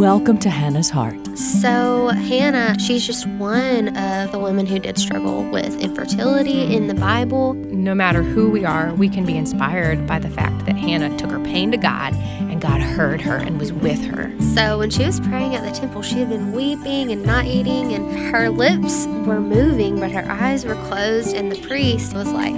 Welcome to Hannah's Heart. So, Hannah, she's just one of the women who did struggle with infertility in the Bible. No matter who we are, we can be inspired by the fact that Hannah took her pain to God and God heard her and was with her. So, when she was praying at the temple, she had been weeping and not eating, and her lips were moving, but her eyes were closed. And the priest was like,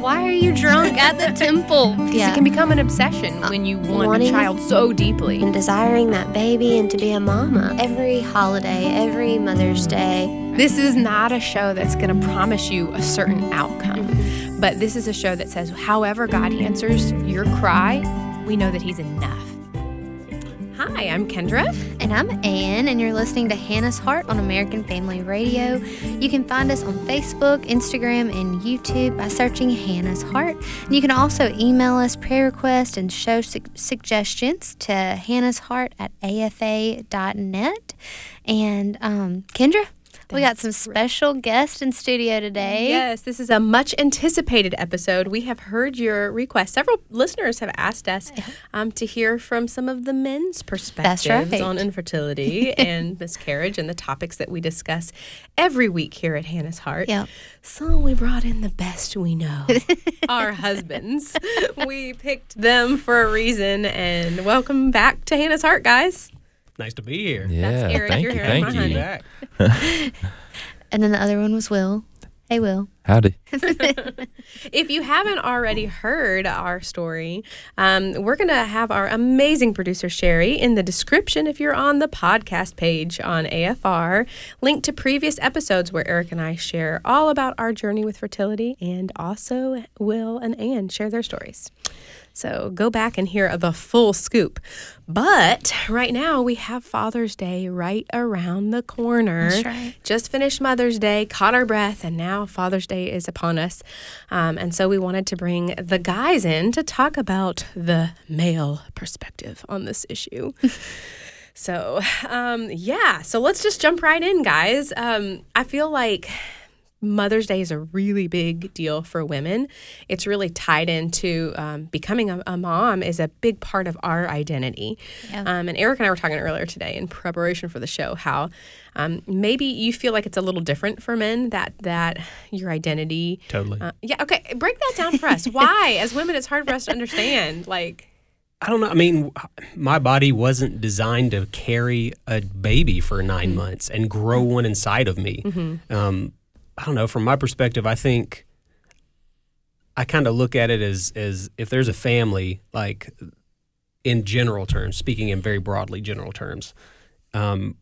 Why are you drunk at the temple? Because it can become an obsession uh, when you want wanting- a child so deeply. and desiring that baby and to be a mama. Every holiday, every Mother's Day, This is not a show that's going to promise you a certain outcome, mm-hmm. but this is a show that says, however God answers your cry, we know that He's enough. Hi, I'm Kendra. And I'm Ann, and you're listening to Hannah's Heart on American Family Radio. You can find us on Facebook, Instagram, and YouTube by searching Hannah's Heart. And you can also email us prayer requests and show su- suggestions to Hannah's Heart at afa.net. And um, Kendra, we got some special guests in studio today. Yes, this is a much anticipated episode. We have heard your request. Several listeners have asked us um, to hear from some of the men's perspectives right. on infertility and miscarriage and the topics that we discuss every week here at Hannah's Heart. Yep. So we brought in the best we know, our husbands. We picked them for a reason. And welcome back to Hannah's Heart, guys. Nice to be here. Yeah, Eric. thank You're you, here. thank you. Back. And then the other one was Will. Hey, Will. Howdy. If you haven't already heard our story, um, we're going to have our amazing producer Sherry in the description if you're on the podcast page on AFR, linked to previous episodes where Eric and I share all about our journey with fertility, and also Will and Anne share their stories. So go back and hear the full scoop. But right now we have Father's Day right around the corner. That's right. Just finished Mother's Day, caught our breath, and now Father's Day is upon us. Um, and so we wanted to bring the guys in to talk about the male perspective on this issue. so, um, yeah, so let's just jump right in, guys. Um, I feel like Mother's Day is a really big deal for women. It's really tied into um, becoming a, a mom is a big part of our identity. Yeah. Um, and Eric and I were talking earlier today in preparation for the show how um, maybe you feel like it's a little different for men that that your identity. Totally. Uh, yeah. Okay. Break that down for us. Why, as women, it's hard for us to understand. Like. I don't know. I mean, my body wasn't designed to carry a baby for 9 months and grow one inside of me. Um, I don't know. From my perspective, I think I kind of look at it as as if there's a family, like in general terms, speaking in very broadly general terms, um,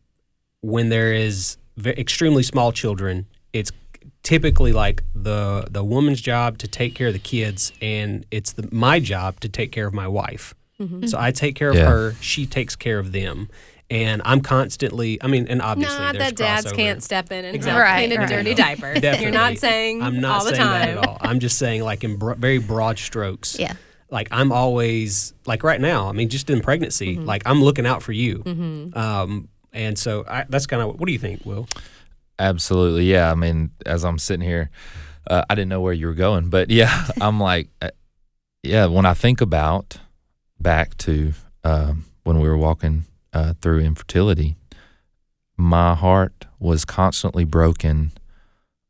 when there is ve- extremely small children, it's typically like the the woman's job to take care of the kids, and it's the, my job to take care of my wife. So I take care of Yeah. her, she takes care of them, and I'm constantly. I mean, and obviously, Not there's that dads crossover. can't step in and Exactly. help clean a Right, dirty right. diaper. You're not saying I'm not all the saying time. that at all. I'm just saying, like in bro- very broad strokes. Yeah. Like I'm always like right now. I mean, just in pregnancy, Mm-hmm. like I'm looking out for you. Um, and so I, that's kind of what do you think, Will? Absolutely. Yeah. I mean, as I'm sitting here, uh, I didn't know where you were going, but yeah, I'm like, uh, yeah, when I think about back to um, when we were walking uh, through infertility, my heart was constantly broken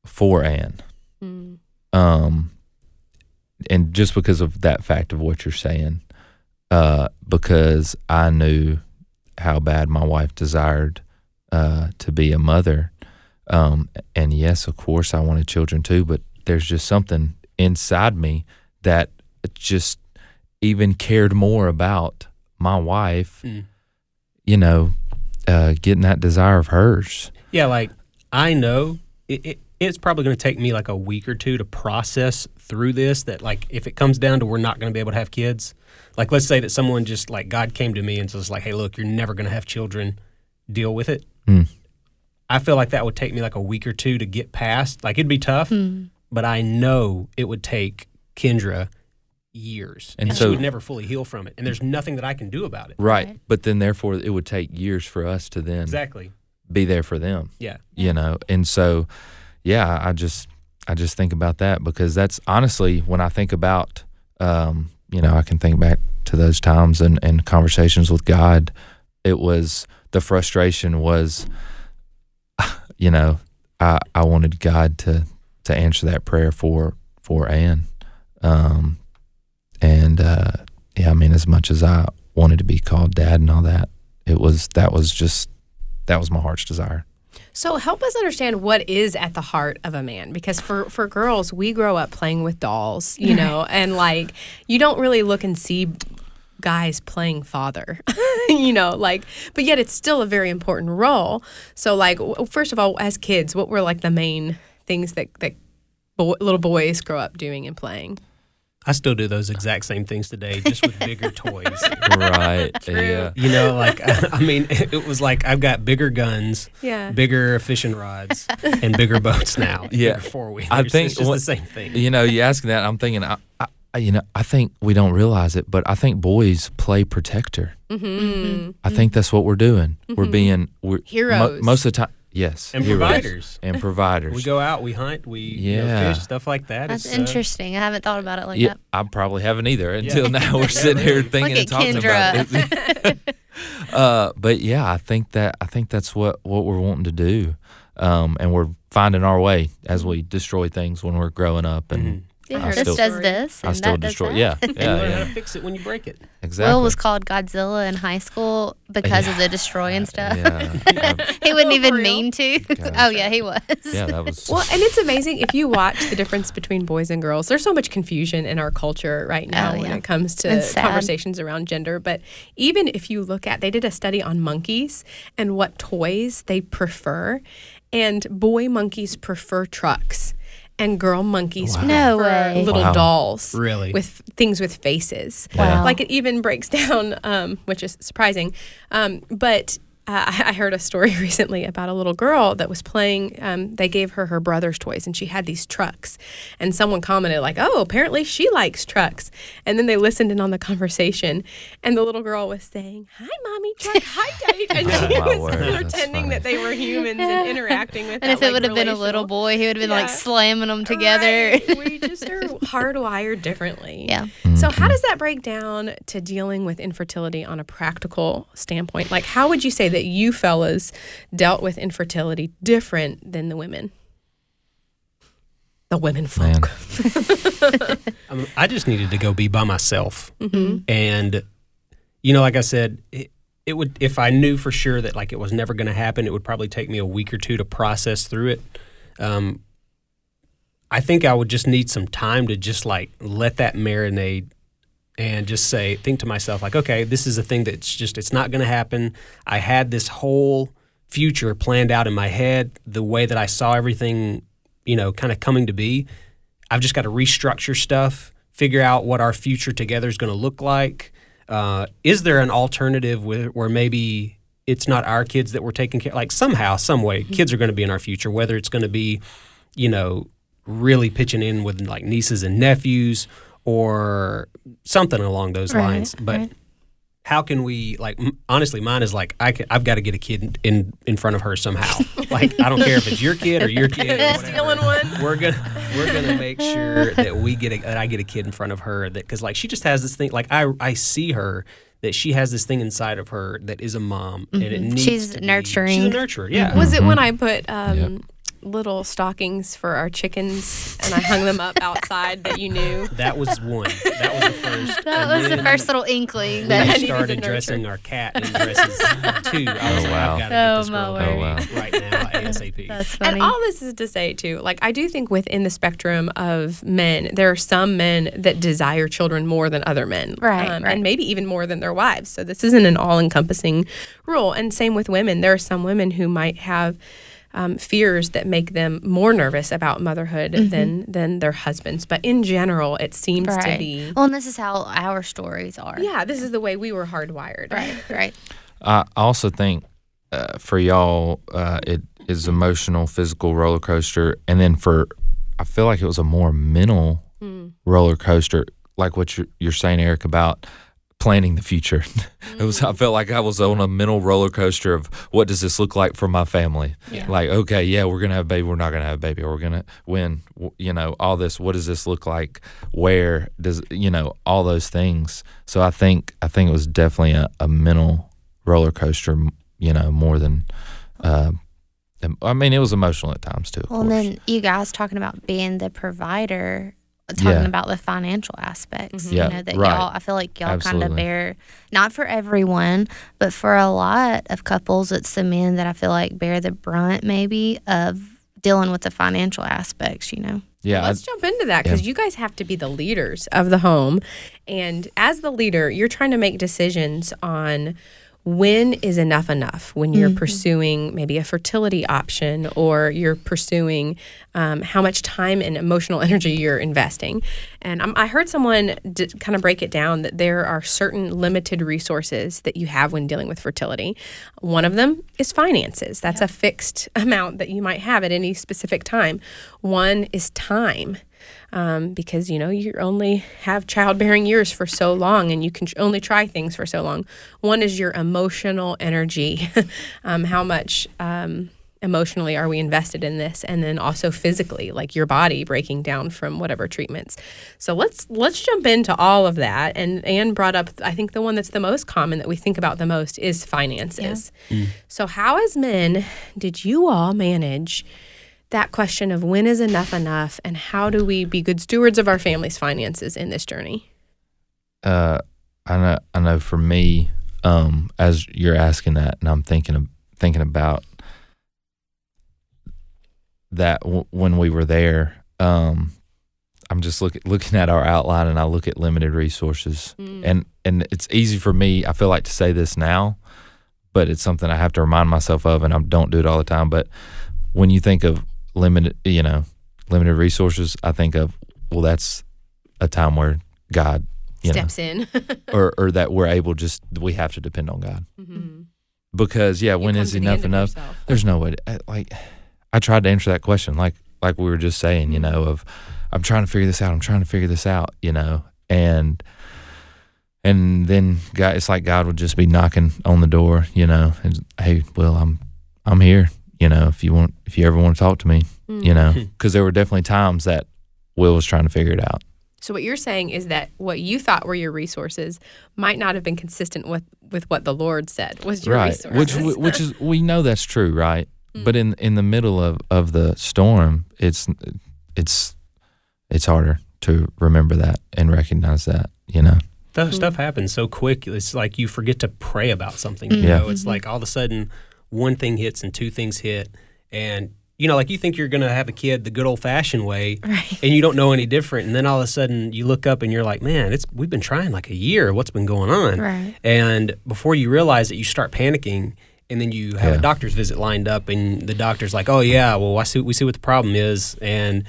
for Anne. Mm. um, and just because of that fact of what you're saying, uh, because I knew how bad my wife desired uh, to be a mother, um, and yes, of course, I wanted children too. But there's just something inside me that just even cared more about my wife. Mm. You know, uh, getting that desire of hers. Yeah, like I know it, it, it's probably going to take me like a week or two to process through this. That like if it comes down to we're not going to be able to have kids, like let's say that someone just like God came to me and says like, hey, look, you're never going to have children. Deal with it. Mm. I feel like that would take me like a week or two to get past. Like it'd be tough, but I know it would take Kendra years, And and, so- she would never fully heal from it. And there's nothing that I can do about it. Right. Right. But then, therefore, it would take years for us to then Exactly. be there for them. Yeah. you know and so yeah i just i just think about that because that's honestly when i think about um you know i can think back to those times and and conversations with god it was the frustration was, you know, I I wanted God to to answer that prayer for for Ann, um, and uh, yeah, I mean, as much as I wanted to be called dad and all that, it was that was just that was my heart's desire. So help us understand what is at the heart of a man because for for girls we grow up playing with dolls, you know, and like you don't really look and see guys playing father, you know, like but yet it's still a very important role. So like w- first of all as kids, what were like the main things that that bo- little boys grow up doing and playing? I still do those exact same things today, just with bigger toys. right? Yeah. You know, like I mean, it was like I've got bigger guns, Yeah. bigger fishing rods, and bigger boats now. Yeah. four wheelers. I think it's just what- the same thing. You know, you asking that, I'm thinking, I, I, you know, I think we don't realize it, but I think boys play protector. Mm-hmm. I think that's what we're doing. We're being we're, mo- Heroes. most of the time. Yes, And heroes. providers. and providers. We go out, we hunt, we you know, Yeah. fish, stuff like that. That's It's, uh, interesting. I haven't thought about it like yeah, that. I probably haven't either until now. We're sitting here thinking and at talking about it. uh, but yeah, I think that I think that's what what we're wanting to do, um, and we're finding our way as we destroy things when we're growing up, and Mhm. Yeah, I this still- does this. I and still that does destroy. that. Yeah, yeah, you learn how yeah, to fix it when you break it. exactly. Will was called Godzilla in high school because of the destroying stuff. yeah, he wouldn't Oh, even real? mean to. Gosh. oh yeah, he was. yeah, that was. Well, and it's amazing if you watch the difference between boys and girls. There's so much confusion in our culture right oh, now Oh, when it comes to conversations around gender. But even if you look at, they did a study on monkeys and what toys they prefer, and boy monkeys prefer trucks. And girl monkeys Wow. No prefer way. little Wow. dolls Really? with things with faces. Wow. Like it even breaks down, um, which is surprising. Um, but uh, I I heard a story recently about a little girl that was playing. Um, they gave her her brother's toys, and she had these trucks. And someone commented like, "Oh, apparently she likes trucks." And then they listened in on the conversation, and the little girl was saying, "Hi, mommy truck. Hi, daddy." And she Oh, my was word, pretending that they were humans and interacting with. And that, if it like, would have been a little boy, he would have been like slamming them together. Right. we just are hardwired differently. Yeah. So how does that break down to dealing with infertility on a practical standpoint? Like how would you say that you fellas dealt with infertility different than the women? The women Man. folk. Um, I just needed to go be by myself, Mm-hmm. and you know, like I said, it, it would if I knew for sure that like it was never going to happen, it would probably take me a week or two to process through it. Um, I think I would just need some time to just like let that marinate and just say, think to myself, like, okay, this is a thing that's just, it's not going to happen. I had this whole future planned out in my head, the way that I saw everything, you know, kind of coming to be. I've just got to restructure stuff, figure out what our future together is going to look like. Uh, is there an alternative where, where maybe it's not our kids that we're taking care like somehow some way kids are going to be in our future whether it's going to be you know really pitching in with like nieces and nephews or something along those Right, lines but right. how can we like m- honestly mine is like I can, I've got to get a kid in, in in front of her somehow like I don't care if it's your kid or your kid or. Stealing one. we're gonna we're gonna make sure that we get a, that I get a kid in front of her that because like she just has this thing like I I see her that she has this thing inside of her that is a mom and it needs Mm-hmm. She's to be- nurturing. she's a nurturer yeah Was it Mm-hmm. when I put um, little stockings for our chickens and I hung them up outside that you knew? that was one that was the first That And was the first little inkling. when I That we needed to started dressing our cat in dresses too I was Oh, like wow. I've got to Oh, get this my girl word. Oh, wow. right now ASAP that's funny. And all this is to say too, like I do think within the spectrum of men, there are some men that desire children more than other men, um, Right, right. and maybe even more than their wives. So this isn't an all-encompassing rule. And same with women. There are some women who might have um, fears that make them more nervous about motherhood than than their husbands. But in general, it seems to be, Well, and this is how our stories are. yeah, this is the way we were hardwired. Right. Right. I also think uh, for y'all, uh, it is emotional, physical roller coaster, and then for I feel like it was a more mental roller coaster, like what you're, you're saying, Eric, about planning the future. it was I felt like I was on a mental roller coaster of what does this look like for my family. Yeah. Like, okay, yeah, we're gonna have a baby, we're not gonna have a baby, or we're gonna when you know all this. What does this look like? Where does you know all those things? So I think I think it was definitely a, a mental roller coaster, you know, more than. Uh, I mean, it was emotional at times too. Well, and then you guys talking about being the provider, talking Yeah. about the financial aspects. Mhm. You know that right. y'all. I feel like y'all kind of bear, not for everyone, but for a lot of couples, it's the men that I feel like bear the brunt, maybe of dealing with the financial aspects. You know. yeah, Let's jump into that because you guys have to be the leaders of the home. And as the leader, you're trying to make decisions on when is enough enough when you're pursuing maybe a fertility option or you're pursuing um, how much time and emotional energy you're investing. And um, I heard someone d- kind of break it down that there are certain limited resources that you have when dealing with fertility. One of them is finances, that's a fixed amount that you might have at any specific time. One is time um, because you know you only have childbearing years for so long and you can only try things for so long. One is your emotional energy. Um, how much um, emotionally are we invested in this? And then also physically like your body breaking down from whatever treatments. So let's let's jump into all of that. And anne brought up i think the one that's the most common that we think about the most is finances. So how as men did you all manage that question of when is enough enough and how do we be good stewards of our family's finances in this journey? uh, I know, I know. For me, um, as you're asking that, and I'm thinking of thinking about that w- when we were there. Um, I'm just looking looking at our outline, and I look at limited resources, and and it's easy for me. I feel like to say this now, but it's something I have to remind myself of, and I don't do it all the time. But when you think of limited, you know, limited resources, I think of well, that's a time where God, you know, Steps in. or or that we're able just we have to depend on God Mhm. because yeah, You when is to the enough enough? There's no way. To, like I tried to answer that question, like like we were just saying, you know, of I'm trying to figure this out. I'm trying to figure this out, you know, and and then God, it's like God would just be knocking on the door, you know, and hey, well, I'm I'm here, you know, if you want, if you ever want to talk to me, mm. you know, because there were definitely times that Will was trying to figure it out. So what you're saying is that what you thought were your resources might not have been consistent with with what the Lord said was your right resources. which which is we know that's true right mm. but in in the middle of of the storm it's it's it's harder to remember that and recognize that you know Stuff, stuff mm. happens so quick. It's like you forget to pray about something. You Yeah. know, it's mm-hmm. like all of a sudden one thing hits and two things hit, and you know, like you think you're gonna have a kid the good old fashioned way, Right. and you don't know any different. And then all of a sudden you look up and you're like, man, it's we've been trying like a year. What's been going on? Right. And before you realize it, you start panicking. And then you have Yeah. a doctor's visit lined up, and the doctor's like, "Oh yeah, well, I see, we see what the problem is." And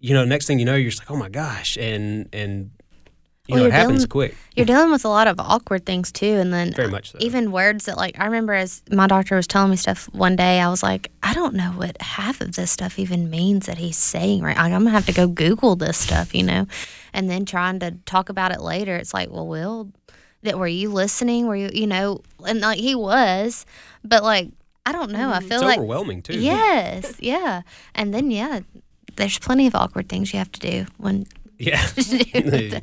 you know, next thing you know, you're just like, "Oh my gosh!" And and you Well, know, it you're happens dealing- quick, You're dealing with a lot of awkward things too, and then very much so. even words that like I remember as my doctor was telling me stuff one day, I was like, I don't know what half of this stuff even means that he's saying. Right, like, I'm gonna have to go Google this stuff, you know, and then trying to talk about it later. It's like, well, Will, that were you listening? Were you, you know, and like he was, but like I don't know. I mm-hmm. feel it's like overwhelming too. yes, yeah, and then yeah. There's plenty of awkward things you have to do when Yeah. yeah,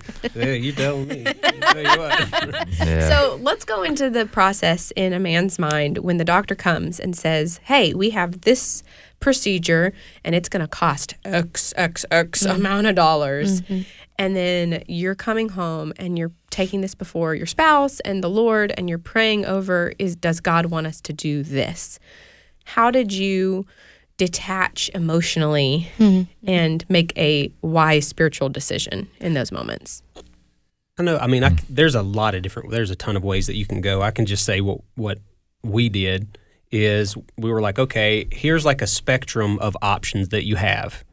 you tell me. I tell you what. yeah So let's go into the process in a man's mind when the doctor comes and says, "Hey, we have this procedure, and it's going to cost X X X mm-hmm. amount of dollars," mm-hmm. and then you're coming home and you're taking this before your spouse and the Lord, and you're praying over: Is does God want us to do this? How did you? Detach emotionally mm-hmm. and make a wise spiritual decision in those moments. I know. I mean, I c there's a lot of different. There's a ton of ways that you can go. I can just say what what we did is we were like, okay, here's like a spectrum of options that you have,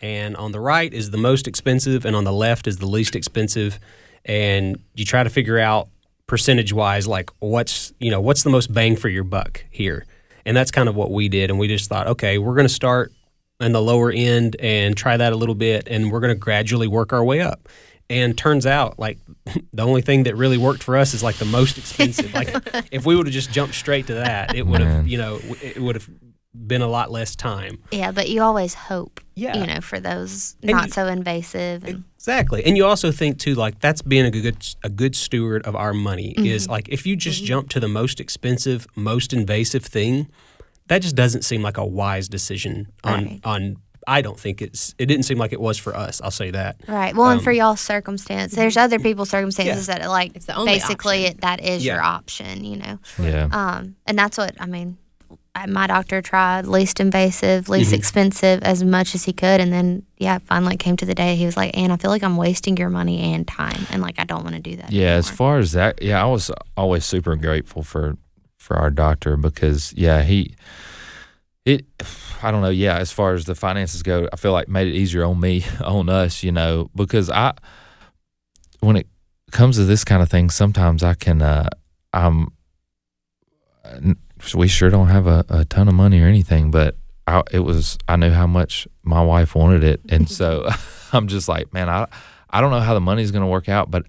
and on the right is the most expensive, and on the left is the least expensive, and you try to figure out percentage wise, like what's you know what's the most bang for your buck here, and that's kind of what we did, and we just thought, okay, we're going to start in the lower end and try that a little bit, and we're going to gradually work our way up. And turns out, like the only thing that really worked for us is like the most expensive. like if we would have just jumped straight to that, it would have, you know, it would have been a lot less time. Yeah, but you always hope, Yeah. you know, for those And not you- so invasive. And, Exactly. And you also think too like that's being a good a good steward of our money is like if you just jump to the most expensive, most invasive thing, that just doesn't seem like a wise decision on Right. on I don't think it's it didn't seem like it was for us. I'll say that. right. Well, and Um, for y'all's circumstance, there's other people's circumstances that like It's the only basically it, that is your option, you know. Yeah. Um, and that's what I mean. My doctor tried least invasive, least Mm-hmm. expensive as much as he could, and then yeah, finally came to the day he was like, "Ann, I feel like I'm wasting your money and time, and like I don't want to do that." Yeah, as far as that, yeah, I was always super grateful for for our doctor because yeah, he it I don't know, yeah, as far as the finances go, I feel like made it easier on me, on us, you know, because I when it comes to this kind of thing, sometimes I can uh I'm n- we sure don't have a, a ton of money or anything, but I, it was I knew how much my wife wanted it, and so I'm just like, man, I I don't know how the money's going to work out, but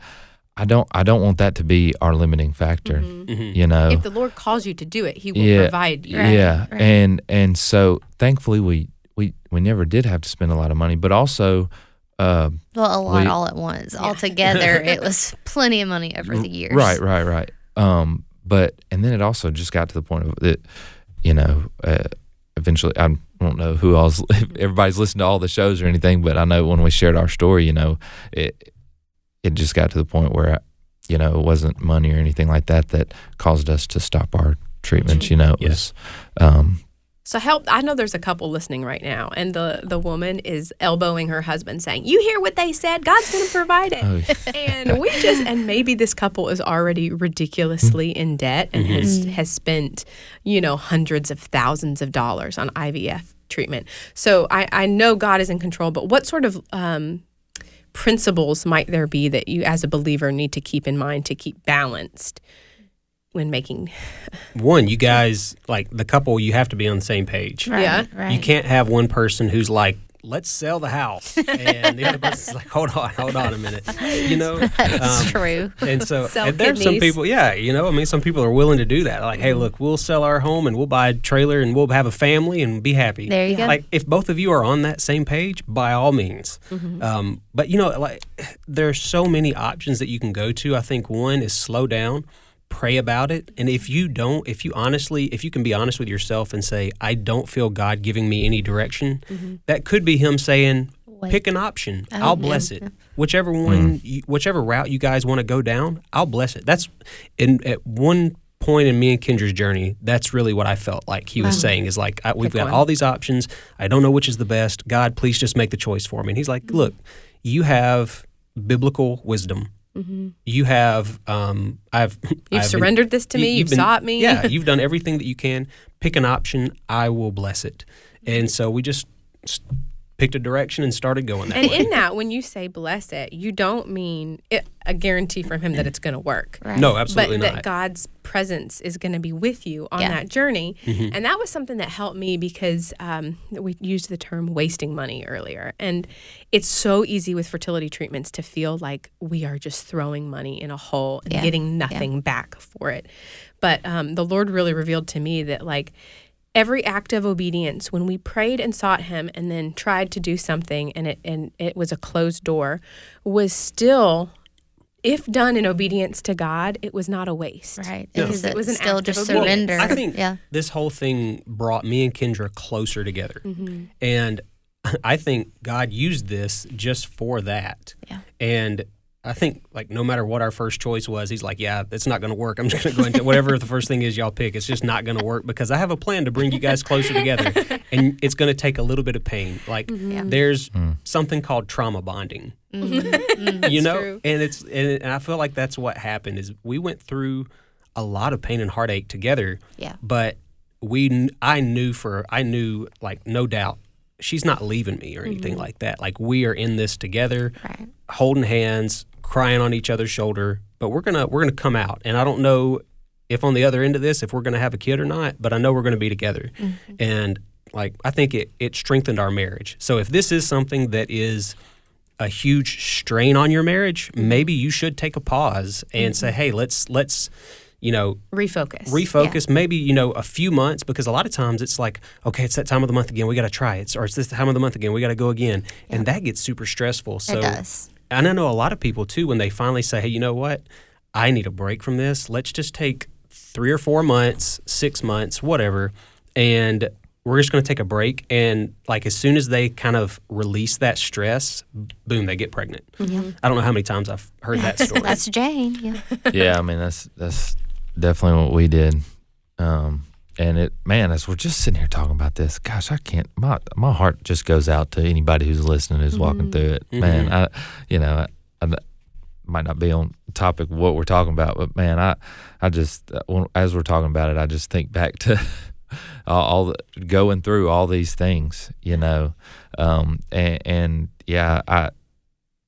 I don't I don't want that to be our limiting factor. Mhm. You know, If the Lord calls you to do it, He will Yeah. provide you. Right, yeah, right. and and so thankfully we we we never did have to spend a lot of money, but also. Uh, well, a lot we- all at once. Altogether, it was plenty of money over the years. Right, right, right. Um, but and then it also just got to the point of that, you know, uh, eventually I don't know who if everybody's listened to all the shows or anything, but I know when we shared our story, you know, it it just got to the point where, you know, it wasn't money or anything like that that caused us to stop our treatments. You know, it Yes. was, um, So help I know there's a couple listening right now and the the woman is elbowing her husband saying, "You hear what they said? God's going to provide it." oh, and we just and maybe this couple is already ridiculously in debt and has has spent you know hundreds of thousands of dollars on IVF treatment. So I I know God is in control, but what sort of um, principles might there be that you as a believer need to keep in mind to keep balanced when making One, you guys like the couple you have to be on the same page. Right, Yeah. Right. You can't have one person who's like, let's sell the house. And the other person's like, hold on, hold on a minute. You know? That's Um, true. And so and there's some people, yeah, you know, I mean, some people are willing to do that. Like, hey, look, we'll sell our home and we'll buy a trailer and we'll have a family and be happy. There you go. Like, if both of you are on that same page, by all means. Um, but you know, like, there's so many options that you can go to. I think one is slow down, pray about it, and if you don't, if you honestly, if you can be honest with yourself and say, I don't feel God giving me any direction, mm-hmm. that could be Him saying, Wait. pick an option. Oh, I'll yeah, bless it. Whichever one, mm. you, whichever route you guys want to go down, I'll bless it. That's in at one point in me and Kendra's journey. That's really what I felt like he was saying is like I, we've Pick got one. all these options. I don't know which is the best. God, please just make the choice for me. And he's like, mm-hmm. look, you have biblical wisdom. You have, um, I've, You've I've been- surrendered this to you- me. You've, been- sought me. Yeah, you've done everything that you can. Pick an option. I will bless it. And so we just picked a direction and started going that way. And way. in that, when you say bless it, you don't mean it, a guarantee from him that it's going to work. Right. no, absolutely but not. that God's presence is going to be with you on Yeah. that journey. Mm-hmm. And that was something that helped me because um, we used the term wasting money earlier. And it's so easy with fertility treatments to feel like we are just throwing money in a hole and Yeah. getting nothing back for it. But um, the Lord really revealed to me that, like, every act of obedience when we prayed and sought him and then tried to do something and it and it was a closed door was still if done in obedience to God it was not a waste Right. No. Because It it was was an still act just obedience. surrender. I think yeah. this whole thing brought me and Kendra closer together. Mm-hmm. And I think God used this just for that. Yeah. And I think like no matter what our first choice was, he's like, yeah, it's not going to work. I'm just going to go into whatever the first thing is y'all pick. It's just not going to work because I have a plan to bring you guys closer together, and it's going to take a little bit of pain. Like Mm-hmm. there's mm. something called trauma bonding. Mm-hmm. Mm-hmm. you know, true. and it's and, and I feel like that's what happened is we went through a lot of pain and heartache together. Yeah. But we, I knew for, I knew like no doubt, she's not leaving me or anything mm-hmm. like that. Like we are in this together, Right. holding hands, crying on each other's shoulder. But we're gonna, we're gonna come out, and I don't know if on the other end of this, if we're gonna have a kid or not. But I know we're gonna be together, mm-hmm. and like I think it, it strengthened our marriage. So if this is something that is a huge strain on your marriage, maybe you should take a pause and say, mm-hmm. "Hey, let's let's you know, refocus. refocus maybe you know a few months because a lot of times it's like okay it's that time of the month again we got to try it or it's this time of the month again we got to go again and that gets super stressful so it does. And i know a lot of people too when they finally say hey you know what i need a break from this let's just take three or four months six months whatever and we're just going to take a break and like as soon as they kind of release that stress boom they get pregnant i don't know how many times i've heard that story That's Jane. Yeah. yeah, I mean that's that's definitely what we did. Um, and it, man, as we're just sitting here talking about this, gosh, I can't. My my heart just goes out to anybody who's listening, who's walking through it. Man, I, you know, I, I might not be on topic what we're talking about, but man, I, I just uh, as we're talking about it, I just think back to all, the, going through all these things, you know, um, and, and yeah, I,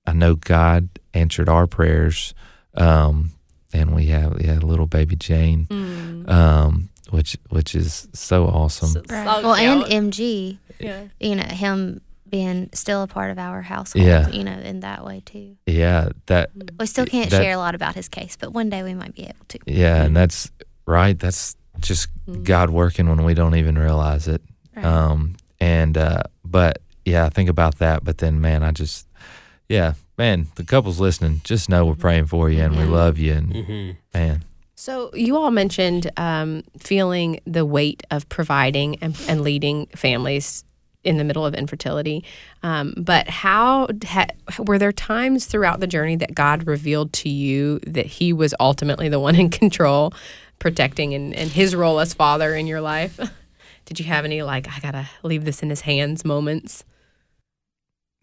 I know God answered our prayers. Um, and we have we had a little baby Jane, Mm. um, which which is so awesome. So- Right. well, and. MG, yeah. you know, him being still a part of our household, Yeah. you know, in that way too. yeah, that We still can't That- share a lot about his case, but one day we might be able to. yeah, and that's right. That's just God working when we don't even realize it. Right. Um, and uh, but yeah, I think about that. But then, man, I just yeah, man, the couples listening, just know we're praying for you and we love you. And hmm man, So you all mentioned um, feeling the weight of providing and, and leading families in the middle of infertility. Um, but how ha, were there times throughout the journey that God revealed to you that He was ultimately the one in control, protecting and, and His role as Father in your life? Did you have any like I gotta leave this in His hands moments?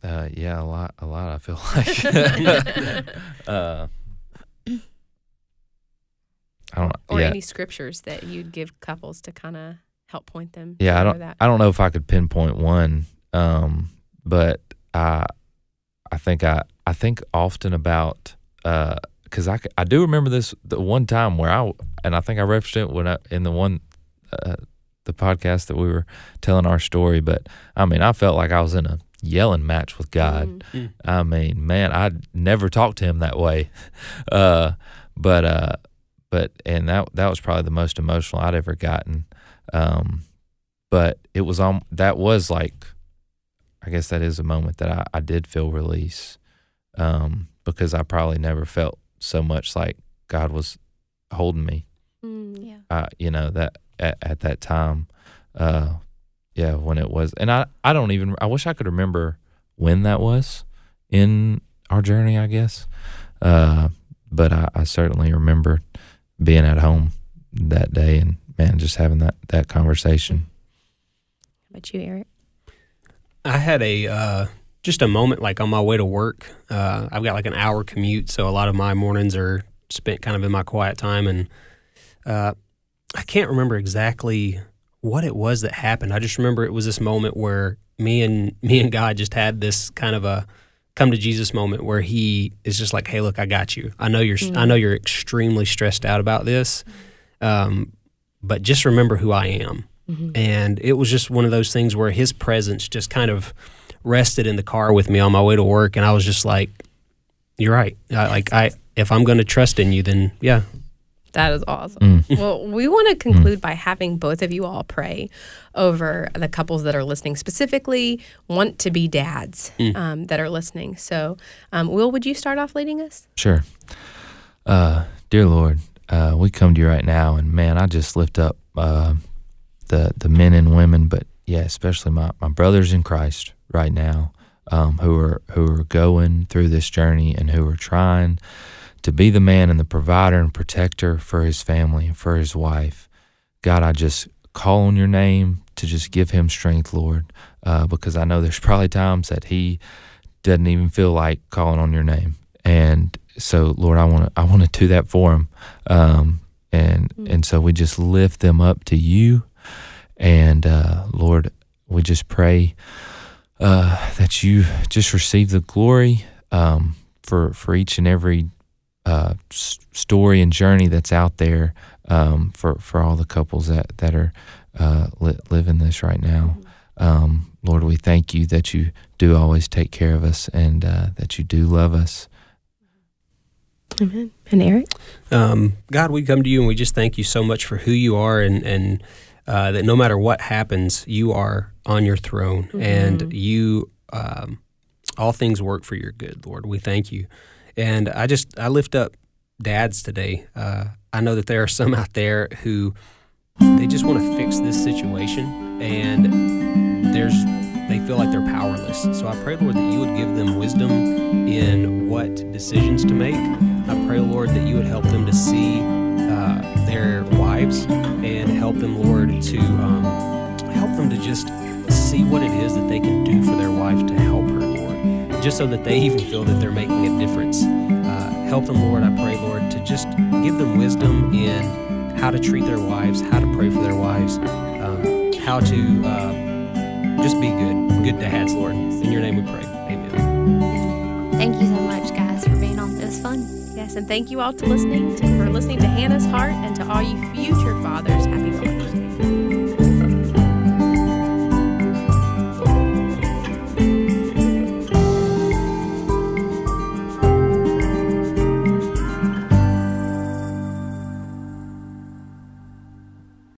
uh, yeah, a lot, a lot. I feel like. uh, I don't. Or yeah, any scriptures that you'd give couples to kind of help point them? Yeah, I don't. That? I don't know if I could pinpoint one, um, but I, I think I, I think often about because I. I do remember this the one time where I and I think I referenced it when I in the one, uh, the podcast that we were telling our story. But I mean, I felt like I was in a yelling match with God. Mm. I mean, man, I never talked to him that way. Uh, but uh, but and that that was probably the most emotional I'd ever gotten. Um, but it was on that was like, I guess that is a moment that I, I did feel release, um, because I probably never felt so much like God was holding me. Mm. Yeah. Uh, you know that at, at that time, uh, yeah, when it was, and I I don't even I wish I could remember when that was in our journey. I guess, uh, but I, I certainly remember being at home that day and man, just having that that conversation. How about you, Eric? I had a uh, just a moment like on my way to work. Uh, I've got like an hour commute, so a lot of my mornings are spent kind of in my quiet time, and uh, I can't remember exactly what it was that happened. I just remember it was this moment where me and me and God just had this kind of a come to Jesus moment where He is just like, "Hey, look, I got you. I know you're I know you're extremely stressed out about this, um, but just remember who I am." And it was just one of those things where his presence just kind of rested in the car with me on my way to work, and I was just like, "You're right. I, like I, if I'm going to trust in you, then yeah." That is awesome. Mm. Well, we want to conclude by having both of you all pray over the couples that are listening, specifically want to be dads um, that are listening. So, um, Will, would you start off leading us? Sure. Uh, dear Lord, uh, we come to you right now, and man, I just lift up uh, the the men and women, but yeah, especially my, my brothers in Christ right now, um, who are who are going through this journey and who are trying to be the man and the provider and protector for his family and for his wife. God, I just call on your name to just give him strength, Lord, uh, because I know there's probably times that he doesn't even feel like calling on your name. And so, Lord, I want to I want to do that for him, um, and and so we just lift them up to you, and uh, Lord, we just pray uh, that you just receive the glory um, for for each and every uh, s- story and journey that's out there um, for for all the couples that that are uh, li- living this right now. Um, Lord, we thank you that you do always take care of us and uh, that you do love us. Amen. And Eric? Um, God, we come to you and we just thank you so much for who you are and, and uh, that no matter what happens, you are on your throne and you, um, all things work for your good, Lord. We thank you. And I just, I lift up dads today. Uh, I know that there are some out there who they just want to fix this situation and there's, they feel like they're powerless. So I pray, Lord, that you would give them wisdom in what decisions to make. I pray, Lord, that you would help them to see uh, their wives and help them, Lord, to um, help them to just see what it is that they can do for their wife to just so that they even feel that they're making a difference. Uh, help them, Lord, I pray, Lord, to just give them wisdom in how to treat their wives, how to pray for their wives, um, how to uh, just be good, good dads, Lord. In your name we pray. Amen. Thank you so much, guys, for being on. It was fun. Yes, and thank you all to listening to, for listening to Hannah's Heart and to all you future fathers.